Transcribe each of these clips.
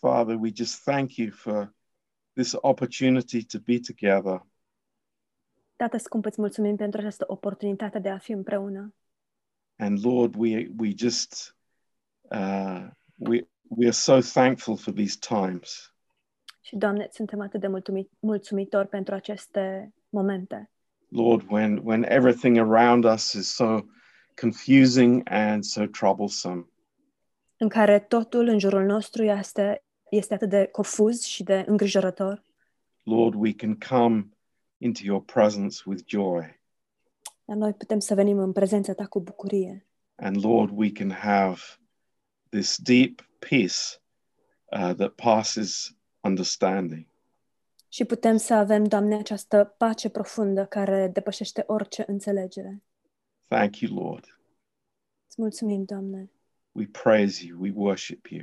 Father, we just thank you for this opportunity to be together. Tată scump, îți mulțumim pentru această oportunitate de a fi împreună. And Lord, we, we just, uh, we, we are so thankful for these times. Și, Doamne, suntem atât de mulțumit, mulțumitori pentru aceste momente. Lord, when, when everything around us is so confusing and so troublesome. în care totul în jurul nostru este, este atât de confuz și de îngrijorător. Lord, we can come into your presence with joy. Dar noi putem să venim în prezența ta cu bucurie. And Lord, we can have this deep peace uh, that passes understanding. Și putem să avem, Doamne, această pace profundă care depășește orice înțelegere. Thank you, Lord. Îți mulțumim, Doamne. We praise you. We worship you.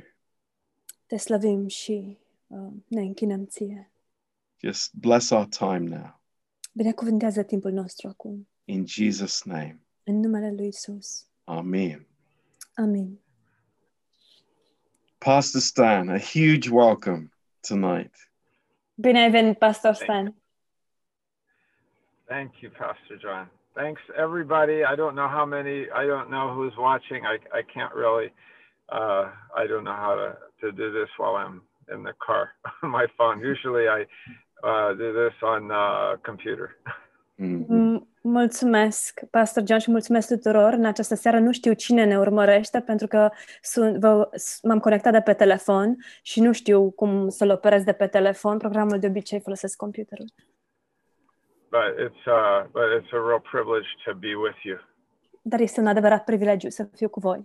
Te slăvim și uh, ne închinăm ție. Just bless our time now. Binecuvântează timpul nostru acum. In Jesus' name. În numele lui Isus. Amen. Amin. Pastor Stan, a huge welcome tonight. Bine ai venit, Pastor Stan. Thank you, Pastor John. Thanks, everybody. I don't know how many, I don't know who's watching. I, I can't really, uh, I don't know how to, to do this while I'm in the car on my phone. Usually I uh, do this on uh, computer. Mm. Mulțumesc, Pastor John, și mulțumesc tuturor. În această seară nu știu cine ne urmărește, pentru că sunt, vă, m-am conectat de pe telefon și nu știu cum să-l operez de pe telefon. Programul de obicei folosesc computerul. But it's, uh, but it's a real privilege to be with you. Dar este un adevărat privilegiu să fiu cu voi.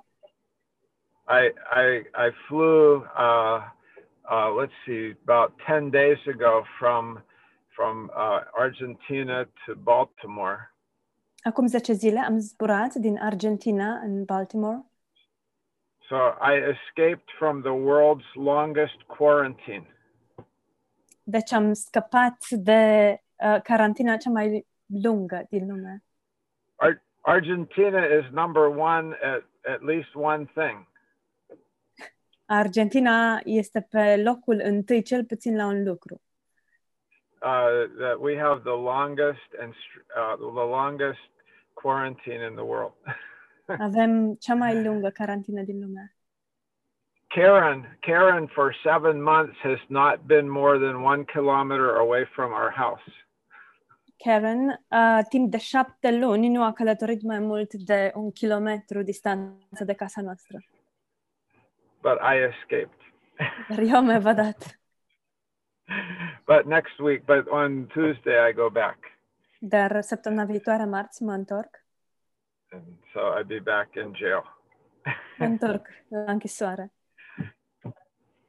I, I, I flew, uh, uh, let's see, about 10 days ago from, from uh, Argentina to Baltimore. Acum 10 zile am zburat din Argentina în Baltimore. So I escaped from the world's longest quarantine. Deci am scăpat de uh, carantina cea mai lungă din lume. Ar- Argentina is number one at at least one thing. Argentina este pe locul întâi cel puțin la un lucru. Uh, that we have the longest and str- uh, the longest quarantine in the world. Avem cea mai lungă carantină din lume. Karen, Karen, for seven months has not been more than one kilometer away from our house. Karen, uh, timp de șapte luni, nu a călătorit mai mult de un kilometru distanță de casa noastră. But I escaped. Dar eu am evadat. but next week, but on Tuesday I go back, Dar săptămâna viitoare, marți, mă întorc. and so I'd be back in jail. Mă întorc la închisoare.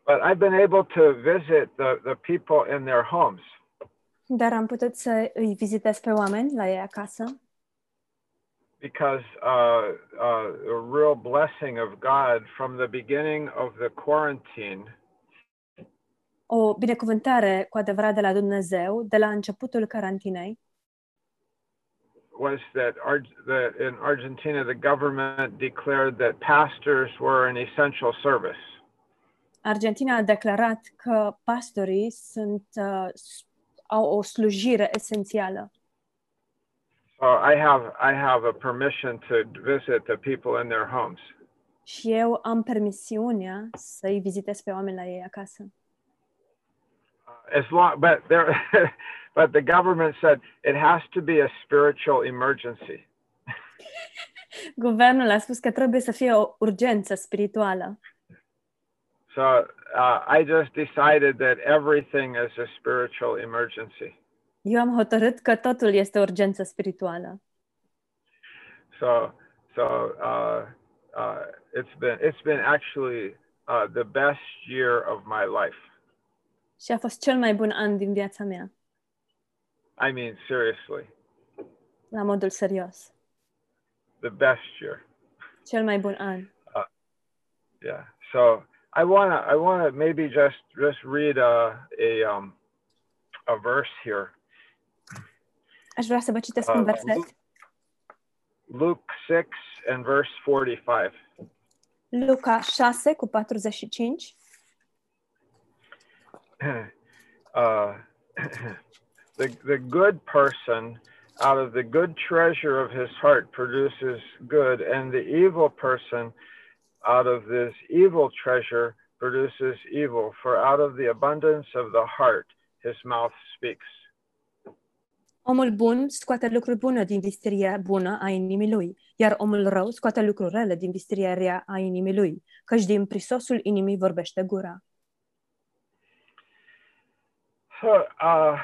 but I've been able to visit the, the people in their homes. Dar am putut să îi vizitez pe oameni la ei acasă. Because uh, uh, a real blessing of God from the beginning of the quarantine O binecuvântare cu adevărat de la Dumnezeu, de la începutul carantinei, was that, Ar- that in Argentina the government declared that pastors were an essential service. Argentina a declarat că pastorii sunt, uh, au o slujire esențială. So I have I have a permission to visit the people in their homes. Și eu am permisiunea să-i vizitez pe oameni la ei acasă. As long, but there, but the government said it has to be a spiritual emergency. Guvernul a spus că trebuie să fie o urgență spirituală. So uh, I just decided that everything is a spiritual emergency. Eu am hotărât că totul este urgență spirituală. So so uh, uh, it's been it's been actually uh, the best year of my life. Și a fost cel mai bun an din viața mea, I mean seriously, la modul serios. the best year. Cel mai bun an. Yeah. So I wanna I wanna maybe just just read a a um a verse here. Aș vrea să vă citesc Uh, un verset. Luke- Luke six and verse forty five. Luca 6 cu 45. uh, the, the good person out of the good treasure of his heart produces good, and the evil person out of this evil treasure produces evil. For out of the abundance of the heart, his mouth speaks. Omul bun scoate lucruri bune din visteria bună a inimii lui, iar omul rău scoate lucruri rele din visteria rea a inimii lui, căci din prisosul inimii vorbește gura. So, uh,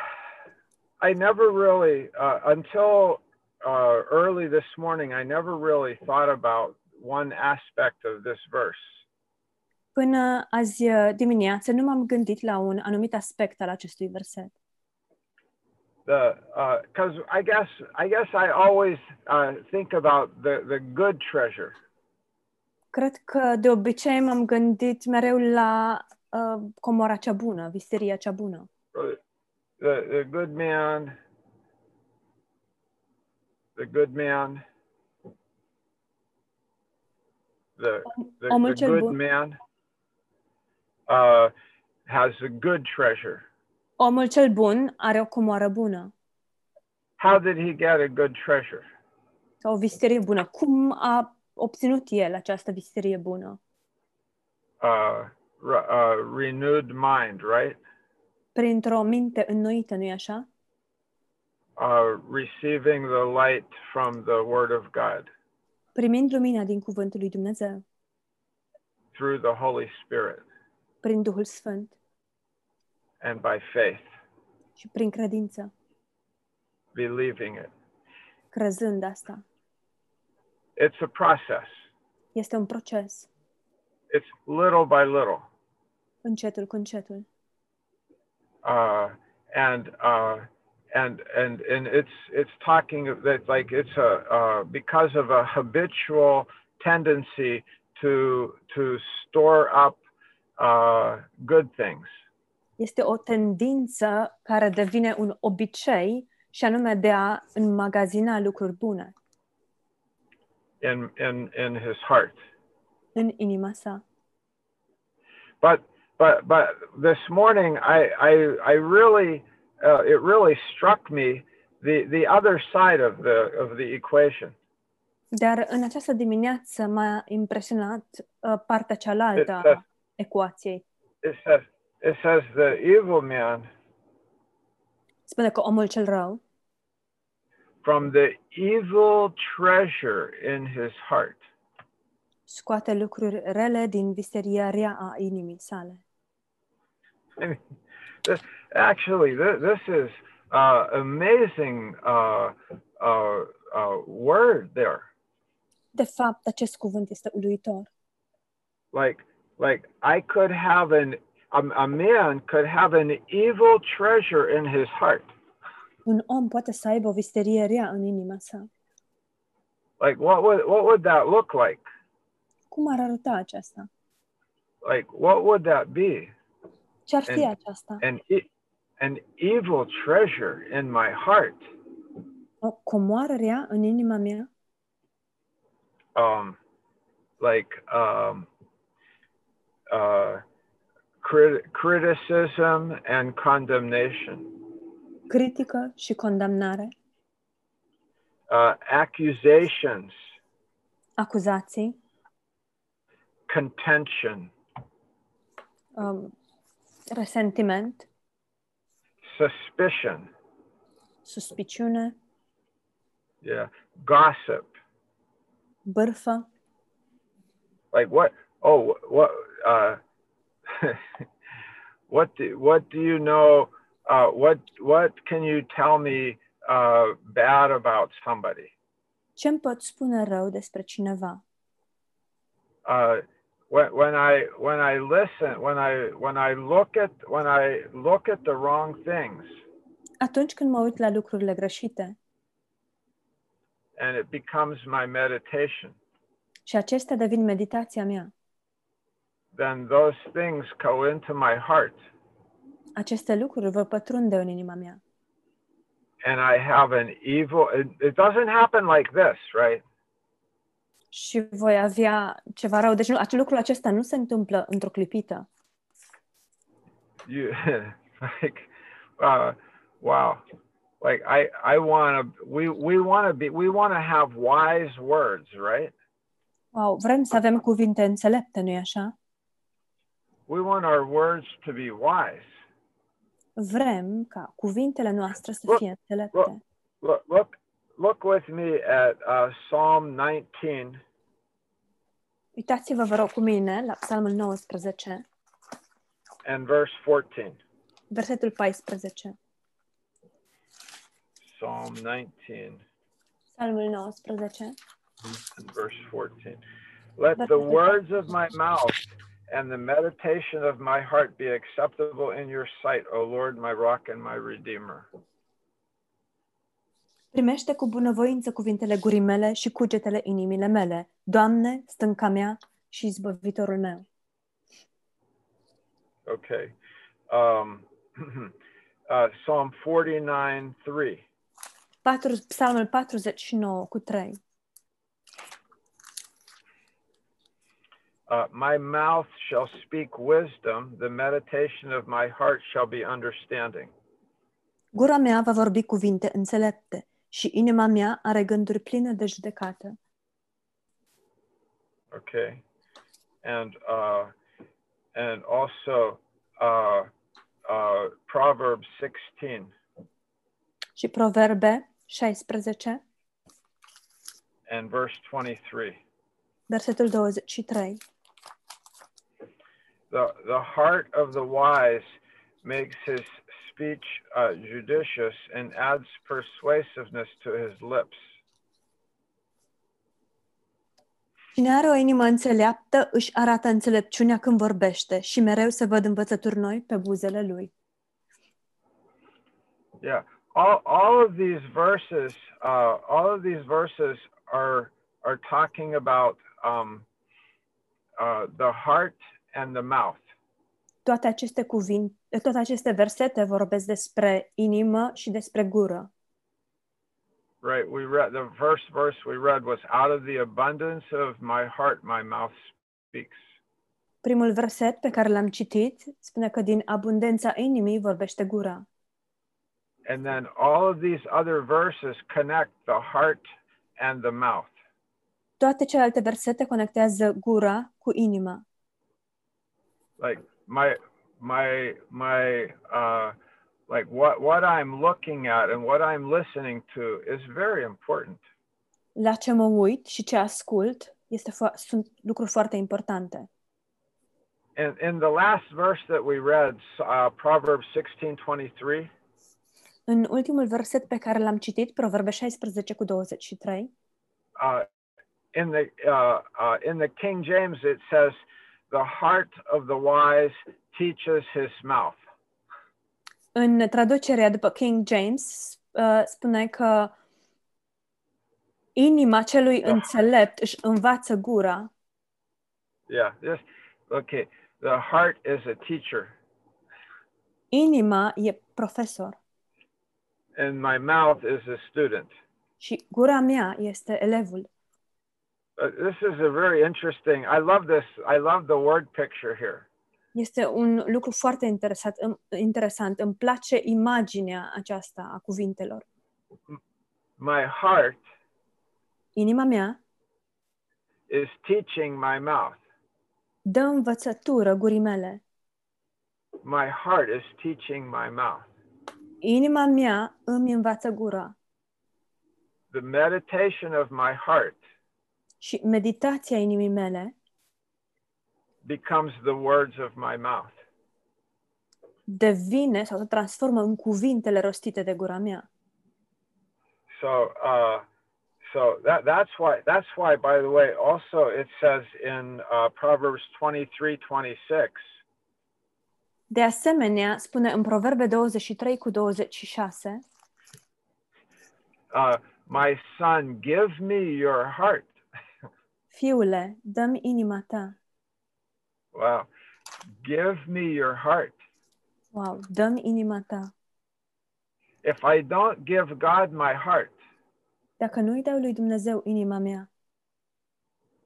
I never really, uh, until uh, early this morning, I never really thought about one aspect of this verse. Până azi uh, dimineață nu m-am gândit la un anumit aspect al acestui verset. The because I guess I guess I always uh, think about the the good treasure. Cred că de obicei m-am gândit mereu la uh, comora cea bună, visteria cea bună. the, the good man, the good man, the, the, the good bun. man uh, has a good treasure. Omul cel bun are o comoară bună How did he get a good treasure? sau o visterie bună. Cum a obținut el această visterie bună? Uh, re- uh, renewed mind, right? Printr-o minte înnoită, nu-i așa? Uh, receiving the light from the Word of God Primind lumina din cuvântul lui Dumnezeu, through the Holy Spirit prin Duhul Sfânt and by faith, și prin credință, believing it. crezând asta. It's a process. Este un proces, It's little by little. încetul cu încetul. uh, and uh, and and and it's it's talking that like it's a uh, because of a habitual tendency to to store up uh, good things. Este o tendință care devine un obicei și anume de a înmagazina lucruri bune in in in his heart. în inima sa. But but but this morning I I I really uh, it really struck me the the other side of the of the equation. Dar în această dimineață m-a impresionat uh, partea cealaltă It says- a ecuației. It says it says the evil man Spune că omul cel rău, from the evil treasure in his heart. scoate lucruri rele din visteria rea a inimii sale. I mean, this, actually, this, this is uh, amazing uh, uh, uh, word there. De fapt, acest cuvânt este uluitor. Like, like I could have an a, a man could have an evil treasure in his heart. Un om poate să aibă o visterie rea în inima sa. Like, what would what would that look like? Cum ar arăta aceasta? Like, what would that be? Ce ar fi And- aceasta? An an evil treasure in my heart. O comoară rea în inima mea? um, like um, uh, crit- criticism and condemnation, Critică și condamnare, uh, accusations, acuzații, contention, um, resentiment, suspicion, suspiciune, yeah, gossip. bârfă. Like what? Oh, what? Uh, what do what do you know? Uh, what what can you tell me uh, bad about somebody? Ce îmi pot spune rău despre cineva? uh, when, when I when I listen, when I when I look at when I look at the wrong things, Atunci când mă uit la lucrurile greșite and it becomes my meditation, și acestea devin meditația mea, then those things go into my heart, aceste lucruri vor pătrunde în inima mea. and I have an evil. It, it doesn't happen like this, right? Și voi avea ceva rău. Deci nu, acel lucru acesta nu se întâmplă într-o clipită. you like uh wow like i i want to we we want to be we want to have wise words right Wow, vrem să avem cuvinte înțelepte, nu-i așa? We want our words to be wise Vrem ca cuvintele noastre să Look, fie înțelepte. look. look look look with me at uh psalm 19 Uitați-vă, vă rog, cu mine la Psalmul 19, and verse 14 versetul 14. psalm 19 Psalmul 19. and verse 14 let the words of my mouth and the meditation of my heart be acceptable in your sight o lord my rock and my redeemer Primește cu bunăvoință cuvintele gurii mele și cugetele inimile mele. Doamne, stânca mea și izbăvitorul meu. Okay. Um, uh, Psalm 49 3. Patru, Psalmul 49 cu 3. Uh, my mouth shall speak wisdom, the meditation of my heart shall be understanding. Gura mea va vorbi cuvinte înțelepte și inima mea are gânduri pline de judecată. Okay. And uh, and also uh, uh, Proverbs 16 Și Proverbe 16, and verse 23. versetul 23. The, the heart of the wise makes his speech uh, judicious and adds persuasiveness to his lips. Cine are o inimă înțeleaptă își arată înțelepciunea când vorbește și mereu se văd învățături noi pe buzele lui. Yeah, all, all of these verses, uh, all of these verses are are talking about um, uh, the heart and the mouth. Toate aceste cuvinte, toate aceste versete vorbesc despre inimă și despre gură. Right? We read the first verse we read was out of the abundance of my heart, my mouth speaks. Primul verset pe care l-am citit spune că din abundența inimii vorbește gura. And then all of these other verses connect the heart and the mouth. Toate celelalte versete conectează gura cu inima. Like my my my uh like what what I'm looking at and what I'm listening to is very important. La ce mă uit și ce ascult este fo- sunt lucruri foarte importante. And in the last verse that we read, uh, Proverbs 16:23, În ultimul verset pe care l-am citit, Proverbe 16 cu 23, uh, in the uh, uh, in the King James it says, "The heart of the wise teaches his mouth." în traducerea după King James uh, spune că inima celui Da. înțelept își învață gura. Yeah, just okay. The heart is a teacher, Inima e profesor and my mouth is a student. și gura mea este elevul. Uh, this is a very interesting. I love this. I love the word picture here. Este un lucru foarte interesat, îm- interesant. Îmi place imaginea aceasta a cuvintelor. My heart Inima mea is teaching my mouth. dă învățătură gurii mele. My heart is teaching my mouth. Inima mea îmi învață gura The meditation of my heart și meditația inimii mele becomes the words of my mouth. devine sau se transformă în cuvintele rostite de gura mea. So, uh, so that that's why that's why. By the way, also it says in uh, Proverbs twenty three twenty six. De asemenea, spune în Proverbe 23 cu 26, Uh, my son, give me your heart. Fiule, dă-mi inima ta. Wow, give me your heart. Wow, dă-mi inima ta. If I don't give God my heart, Dacă nu-i dau lui Dumnezeu inima mea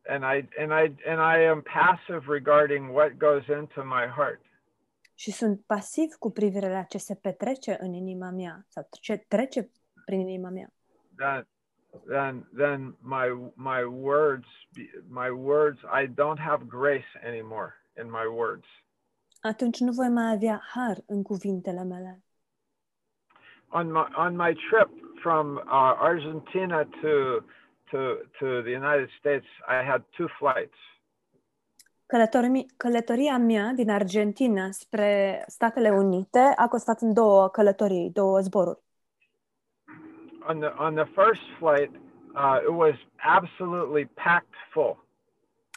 and I and I and I am passive regarding what goes into my heart, și sunt pasiv cu privire la ce se petrece în inima mea sau ce trece prin inima mea, then then then my my words be- my words I don't have grace anymore in my words. atunci nu voi mai avea har în cuvintele mele. On my on my trip from uh, Argentina to to to the United States, I had two flights. Călătoria, călătoria mea din Argentina spre Statele Unite a constat în două călătorii, două zboruri. On the on the first flight, uh, it was absolutely packed full.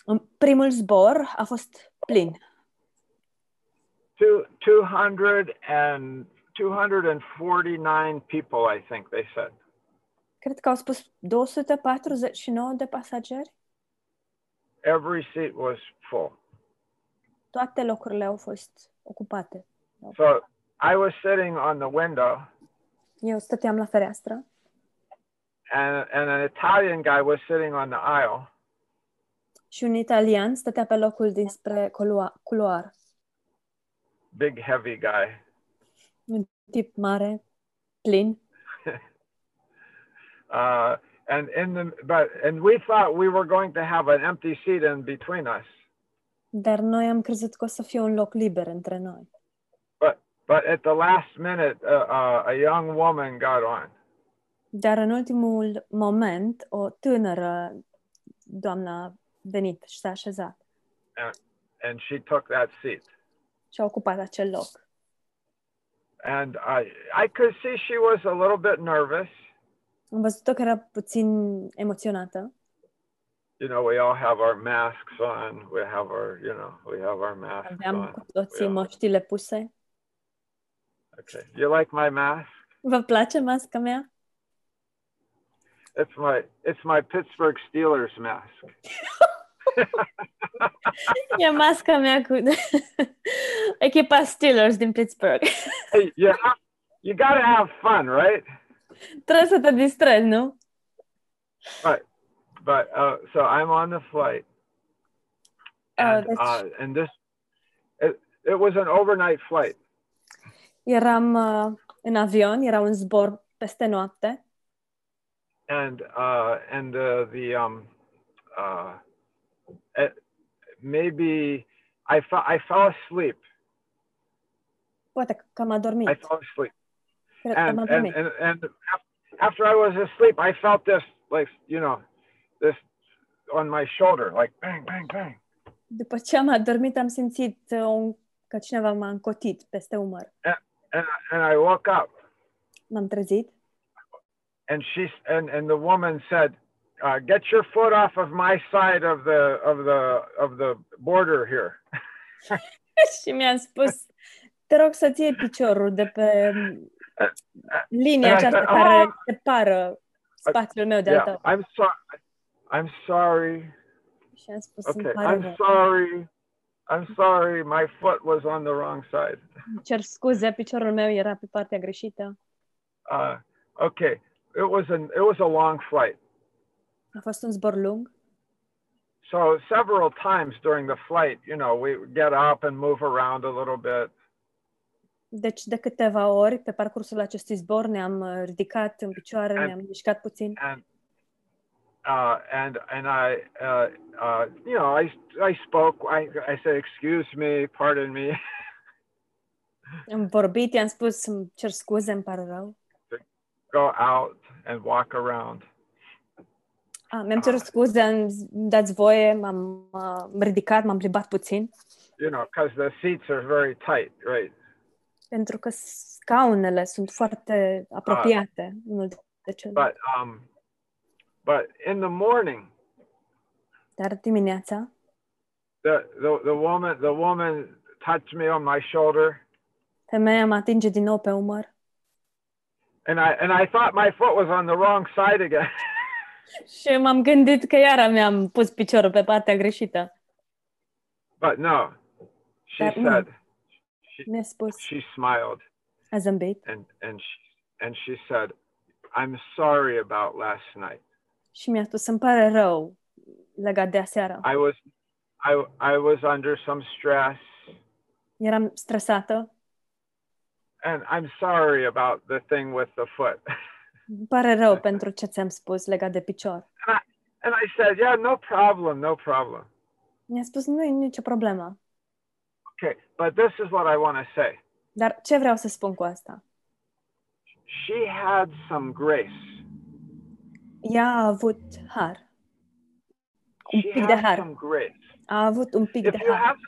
În primul zbor a fost plin. Two, 200 and 249 people, I think they said. Cred că au spus 249 de pasageri. Every seat was full. Toate locurile au fost ocupate. So I was sitting on the window, Eu stăteam la fereastră and, and an Italian guy was sitting on the aisle, și un italian stătea pe locul dinspre culoar, big, heavy guy. Un tip mare, plin. Uh, and in the but and we thought we were going to have an empty seat in between us, Dar noi am crezut că o să fie un loc liber între noi. but but at the last minute, uh, uh, a young woman got on, Dar în ultimul moment, o tânără doamnă a venit și s-a așezat and she took that seat. și a ocupat acel loc. And I I could see she was a little bit nervous. Am văzut-o că era puțin emoționată. You know, we all have our masks on. We have our, you know, we have our masks Aveam on. cu toții Yeah. măștile puse. Okay. You like my mask? Vă place masca mea? It's my it's my Pittsburgh Steelers mask. E masca mea cu echipa Steelers din Pittsburgh. hey, you have, you got to have fun, right? Trebuie să te distrezi, nu? But but uh, so I'm on the flight, Uh, and deci uh, and this it, it was an overnight flight, eram uh, în avion, era un zbor peste noapte and uh, and uh, the um uh, maybe I fell I fell asleep. Poate că am I fell asleep. Cred că am and and, and and after I was asleep, I felt this like you know, this on my shoulder, like bang, bang, bang. După ce am adormit, am simțit uh, un, că cineva m-a încotit peste umăr. And and I woke up, M-am trezit and she and and the woman said, uh, "Get your foot off of my side of the of the of the border here." și mi-a spus, te rog să-ți iei piciorul de pe linia I aceasta said, care "Oh!" separă spațiul meu de al tău. I'm sorry. I'm sorry. Și am spus, Okay, I'm sorry. I'm sorry. My foot was on the wrong side. Cer scuze, piciorul meu era pe partea greșită. Uh, okay, it was an it was a long flight. A fost un zbor lung. So several times during the flight, you know, we get up and move around a little bit. Deci de câteva ori pe parcursul acestui zbor ne-am uh, ridicat în picioare, And- ne-am mișcat puțin and uh, and and I, uh, uh, you know, I I spoke. I I said, "Excuse me, pardon me." am vorbit, i-am spus îmi cer scuze, îmi pare rău. Go out and walk around. A, mi-am cerut scuze, am z- îmi dați voie, m-am uh, ridicat, m-am plimbat puțin, You know, because the seats are very tight, right? pentru că scaunele sunt foarte apropiate unul de celălalt. But um, but in the morning, Dar dimineața, the the the woman the woman touched me on my shoulder, femeia mă atinge din nou pe umăr and I and I thought my foot was on the wrong side again. și m-am gândit că iară mi-am pus piciorul pe partea greșită. but no, she no. said she Mi-a spus, she smiled a zâmbit and and she and she said, "I'm sorry about last night. și mi-a spus, îmi pare rău legat de aseară. I was I I was under some stress Eram stresată. And I'm sorry about the thing with the foot. Îmi pare rău pentru ce ți-am spus legat de picior. And I said, Yeah, no problem, no problem. Mi-a spus, nu e nicio problemă. Okay, but this is what I want to say. Dar ce vreau să spun cu asta? She had some grace. Ea a avut har. Un She pic de had har. some grace. A avut un pic If de you har. have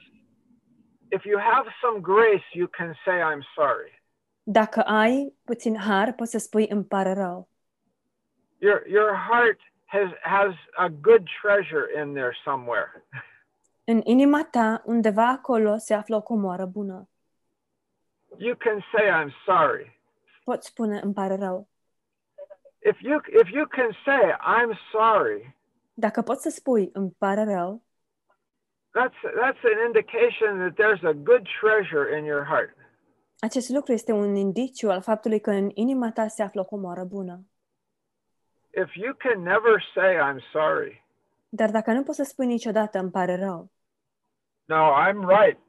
if you have some grace, you can say I'm sorry. Dacă ai puțin har, poți să spui îmi pare rău. Your your heart has has a good treasure in there somewhere. În inima ta, undeva acolo, se află o comoară bună. You can say I'm sorry. Poți spune îmi pare rău. If you if you can say I'm sorry, Dacă poți să spui îmi pare rău, that's that's an indication that there's a good treasure in your heart. Acest lucru este un indiciu al faptului că în inima ta se află o comoară bună. If you can never say I'm sorry, Dar dacă nu poți să spui niciodată îmi pare rău, no, I'm right.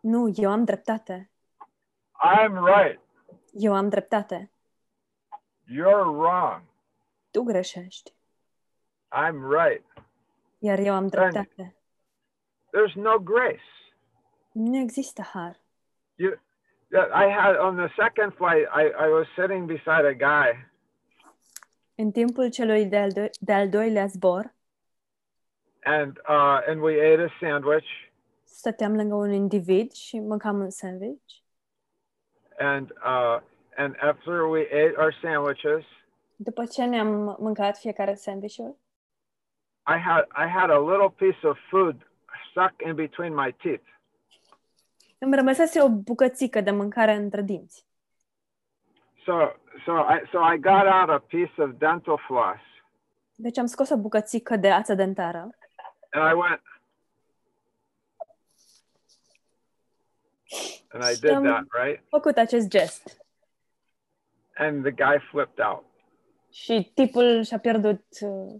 nu, eu am dreptate, I'm right. eu am dreptate, You're wrong. tu greșești, I'm right. iar eu am dreptate. There's no grace. Nu există har. You, I had on the second flight. I, I was sitting beside a guy, În timpul celui de-al, do- de-al doilea zbor, and uh, and we ate a sandwich, stăteam lângă un individ și mâncam un sandwich. and uh, and after we ate our sandwiches, După ce ne-am mâncat fiecare sandwich-uri, I had I had a little piece of food stuck in between my teeth. Îmi rămăsese o bucățică de mâncare între dinți. So so I so I got out a piece of dental floss, Deci am scos o bucățică de ață dentară and I went, and I did Um, that right, făcut acest gest. and the guy flipped out. Și tipul și-a pierdut uh,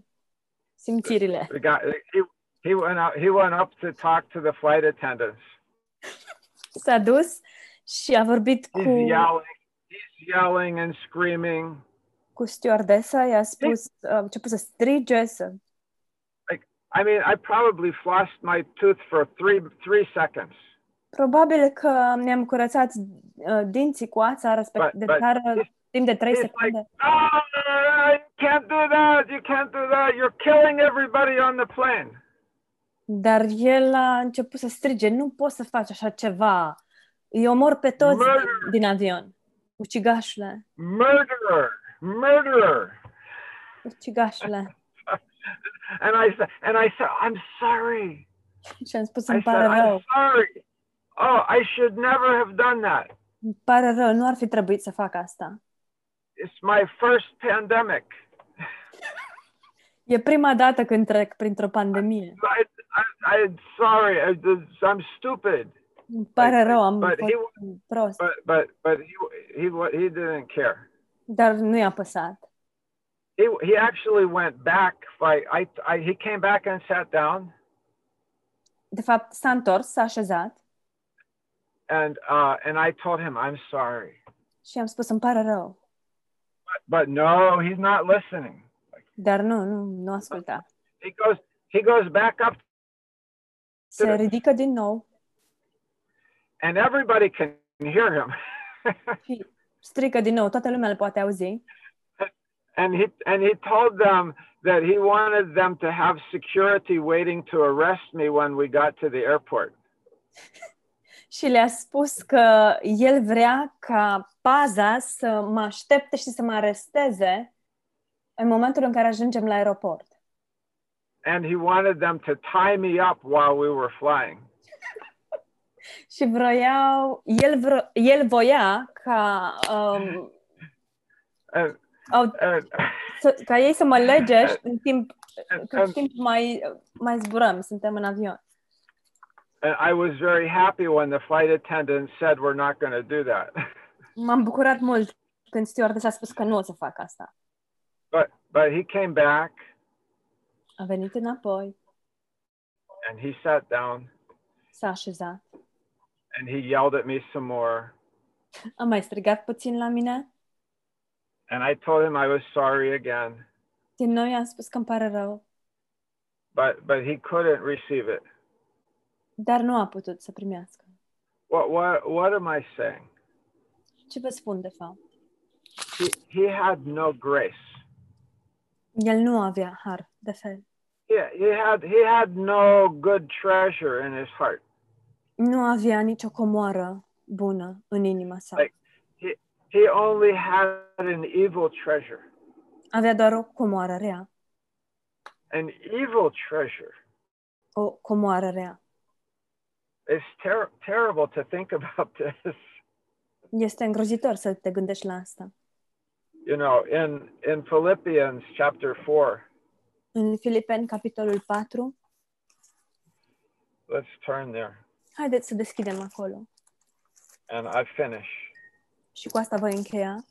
simțirile. The guy he he went out he went up to talk to the flight attendants. S-a dus și a vorbit He's cu, yelling, he's yelling and screaming. cu stewardesa, i-a spus, uh, a început să strige, să... I mean, I probably flossed my tooth for three three seconds. Probabil că mi-am curățat uh, dinții cu ața respect, But- de but tară it's- timp de 3 It's like, secunde. oh, you can't do that. You can't do that. You're killing everybody on the plane. Dar el a început să strige, nu poți să faci așa ceva. Îi omor pe toți Murder! din, din avion. Ucigașule, Murderer, murderer. ucigașule. And I said, and I said, I'm sorry. Și am spus, I îmi said, pare I'm rău, sorry. Oh, I should never have done that. îmi pare rău, nu ar fi trebuit să fac asta. It's my first pandemic. E prima dată când trec printr-o pandemie. I, I, I'm sorry. I, I'm stupid. Îmi pare rău, am But he- fost prost. But but but he he wa- he didn't care. Dar nu i-a păsat. He he actually went back. Like I, I he came back and sat down, De fapt, s-a întors, s-a așezat and uh and I told him I'm sorry. și am spus, îmi pare rău. But no, he's not listening. Dar nu, nu, nu asculta. He goes he goes back up, Se ridică din nou and everybody can hear him. și strică din nou, toată lumea îl poate auzi. and he and he told them that he wanted them to have security waiting to arrest me when we got to the airport. Și le-a spus că el vrea ca paza să mă aștepte și să mă aresteze în momentul în care ajungem la aeroport. And he wanted them to tie me up while we were flying. Și vroiau, el, vro, el voia ca, um, And, au, and, să, ca ei să mă lege în timp, and, în timp mai, mai zburăm, suntem în avion. and I was very happy when the flight attendant said we're not going to do that. M-am bucurat mult când stewardesa a spus că nu o să fac asta. But but he came back A venit înapoi, and he sat down s-a așezat and he yelled at me some more. Am mai strigat puțin la mine. And I told him I was sorry again, Din nou i-am spus că îmi pare rău, but but he couldn't receive it. dar nu a putut să primească. What what what am I saying? Ce vă spun, de fapt? He he had no grace. El nu avea har, de fel. He, he had he had no good treasure in his heart. Nu avea nicio comoară bună în inima sa. Like he he only had an evil treasure. Avea doar o comoară rea. An evil treasure. O comoară rea. It's ter- terrible to think about this. Este îngrozitor să te gândești la asta. You know, in in Philippians chapter 4, În Filipeni, capitolul 4, let's turn there haideți să deschidem acolo. and I finish. Și cu asta voi încheia.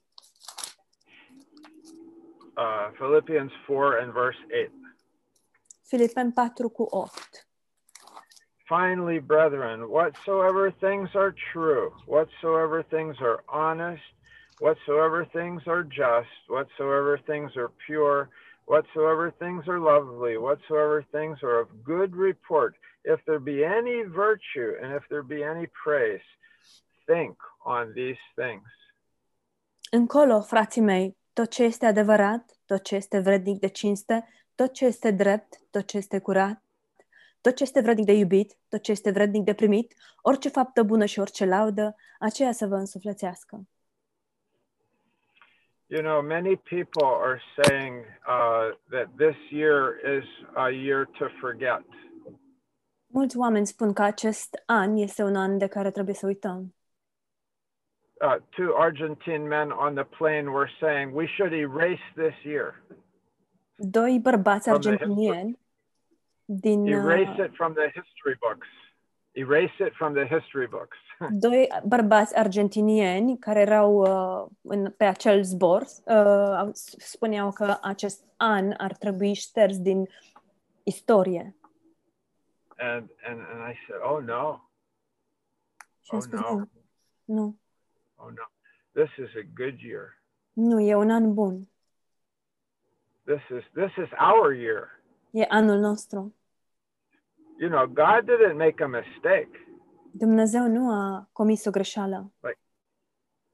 Uh, Philippians 4 and verse 8. Filipeni 4 cu 8. Finally, brethren, whatsoever things are true, whatsoever things are honest, whatsoever things are just, whatsoever things are pure, whatsoever things are lovely, whatsoever things are of good report, if there be any virtue and if there be any praise, think on these things. Încolo, frații mei, tot ce este adevărat, tot ce este vrednic de cinste, tot ce este drept, tot ce este curat, tot ce este vrednic de iubit, tot ce este vrednic de primit, orice faptă bună și orice laudă, aceea să vă însuflețească. You know, many people are saying uh, that this year is a year to forget. Mulți oameni spun că acest an este un an de care trebuie să uităm. Uh, two Argentine men on the plane were saying we should erase this year, Doi bărbați argentinieni din erase uh, it from the history books, erase it from the history books. doi bărbați argentinieni care erau uh, în, pe acel zbor uh, au- spuneau că acest an ar trebui șters din istorie. and and and I said, oh no, Și am Oh, spus, no. nu, nu, oh no, this is a good year. nu, e un an bun. This is this is our year. E anul nostru. You know, God didn't make a mistake. Dumnezeu nu a comis o greșeală.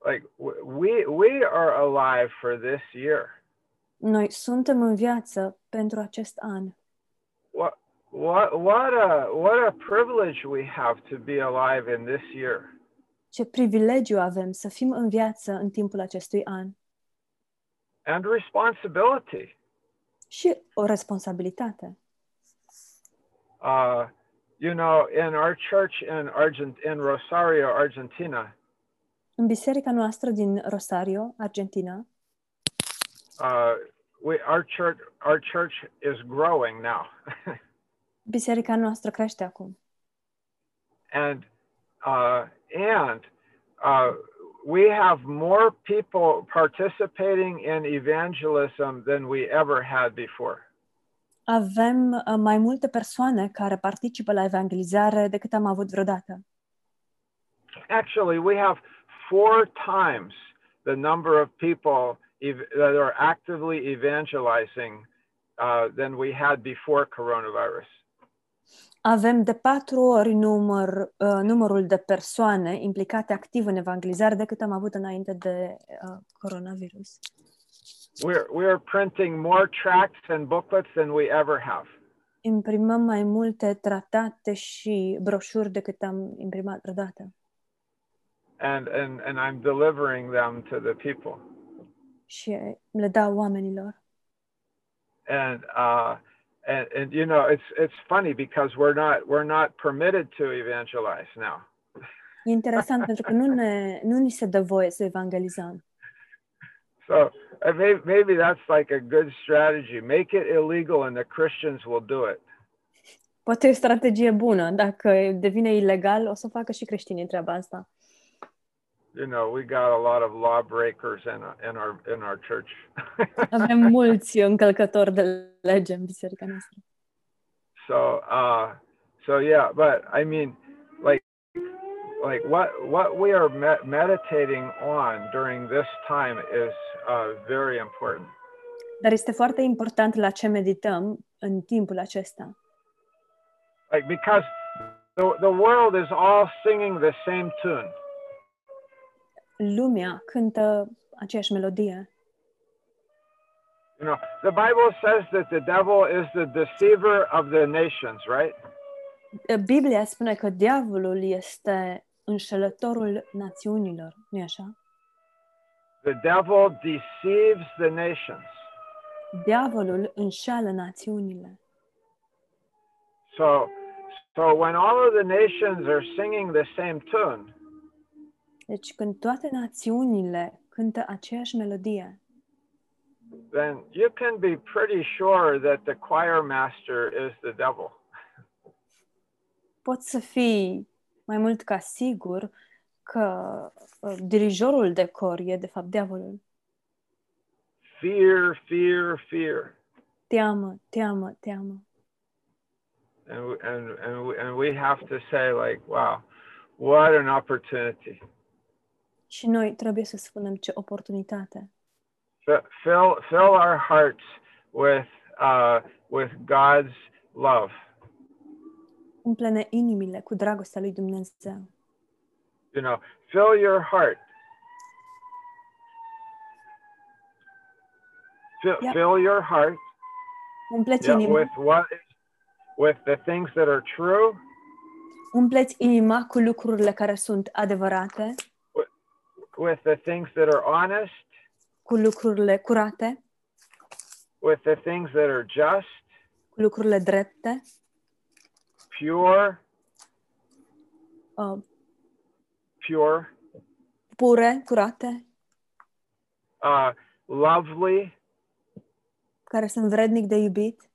Like w- we we are alive for this year. Noi suntem în viață pentru acest an. What what what a what a privilege we have to be alive in this year. Ce privilegiu avem să fim în viață în timpul acestui an. And responsibility. Și o responsabilitate. Uh, you know, in our church in Argent in Rosario, Argentina, În biserica noastră din Rosario, Argentina, uh, we our church our church is growing now, biserica noastră crește acum. and uh, and uh, we have more people participating in evangelism than we ever had before. Avem uh, mai multe persoane care participă la evangelizare decât am avut vreodată. Actually, we have four times the number of people ev- that are actively evangelizing uh, than we had before coronavirus. Avem de patru ori număr, uh, numărul de persoane implicate activ în evangelizare decât am avut înainte de uh, coronavirus. We're we're printing more tracts and booklets than we ever have. Imprimăm mai multe tratate și broșuri decât am imprimat vreodată. and and and I'm delivering them to the people. Și le dau oamenilor. And uh, and and you know it's it's funny because we're not we're not permitted to evangelize now. E interesant pentru că nu, ne, nu ni se dă voie să evangelizăm. So uh, maybe maybe that's like a good strategy. Make it illegal, and the Christians will do it. Poate e o strategie bună. Dacă devine ilegal, o să facă și creștinii treaba asta. You know, we got a lot of lawbreakers in in our in our church. Avem mulți încălcători de lege în biserica noastră. so uh, so yeah, but I mean, like like what what we are me- meditating on during this time is uh, very important. Dar este foarte important la ce medităm în timpul acesta. Like because the, the world is all singing the same tune. Lumea cântă aceeași melodie. You know, the Bible says that the devil is the deceiver of the nations, right? Biblia spune că diavolul este înșelătorul națiunilor, nu așa? The devil deceives the nations. Diavolul înșală națiunile. So so when all of the nations are singing the same tune, Deci când toate națiunile cântă aceeași melodie, then you can be pretty sure that the choir master is the devil. poți să fii mai mult ca sigur că uh, dirijorul de cor e de fapt diavolul. Fear, fear, fear. Teamă, teamă, teamă. And we, and and we, and we have to say like, wow, what an opportunity. Și noi trebuie să spunem ce oportunitate. F- Fill fill our hearts with uh, with God's love. Umple-ne inimile cu dragostea lui Dumnezeu. You know, fill your heart. Fill, Yep. fill your heart. Umpleți yeah, inima, with what is, with the things that are true, umpleți inima cu lucrurile care sunt adevărate, with the things that are honest, cu lucrurile curate, with the things that are just, cu lucrurile drepte, pure, uh, pure, pure, curate, uh, lovely, care sunt vrednic de iubit,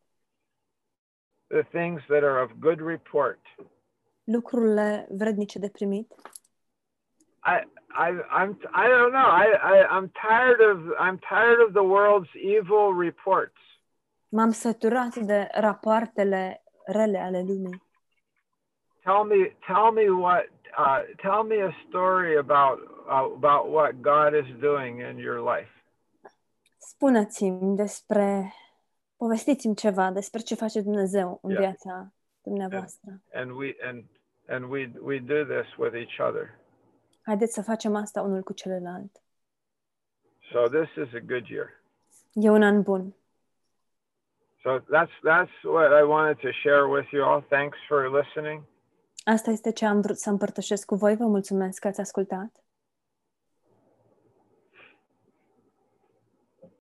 the things that are of good report. lucrurile vrednice de primit. I, I, I'm, I don't know. I, I, I'm tired of, I'm tired of the world's evil reports. M-am săturat de rapoartele rele ale lumii. Tell me, tell me what, uh, tell me a story about, uh, about what God is doing in your life. Spuneți-mi despre, povestiți-mi ceva despre ce face Dumnezeu în Yeah. viața dumneavoastră. And we, and, and we, we do this with each other. Haideți să facem asta unul cu celălalt. So this is a good year. E un an bun. So that's, that's what I wanted to share with you all. Thanks for listening. Asta este ce am vrut să împărtășesc cu voi. Vă mulțumesc că ați ascultat.